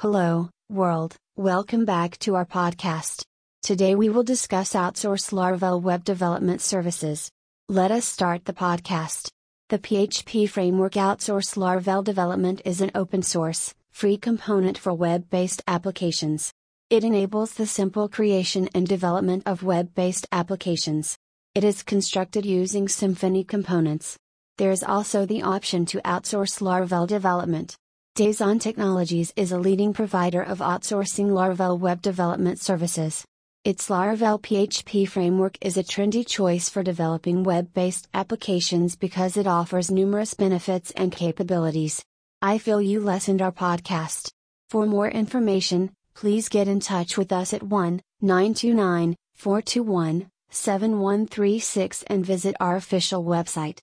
Hello, world, welcome back to our podcast. Today we will discuss outsource Laravel web development services. Let us start the podcast. The PHP Framework Outsource Laravel Development is an open source, free component for web based applications. It enables the simple creation and development of web based applications. It is constructed using Symfony components. There is also the option to outsource Laravel development. Dazonn Technologies is a leading provider of outsourcing Laravel web development services. Its Laravel PHP framework is a trendy choice for developing web based applications because it offers numerous benefits and capabilities. I feel you lessened our podcast. For more information, please get in touch with us at 1 929 421 7136 and visit our official website.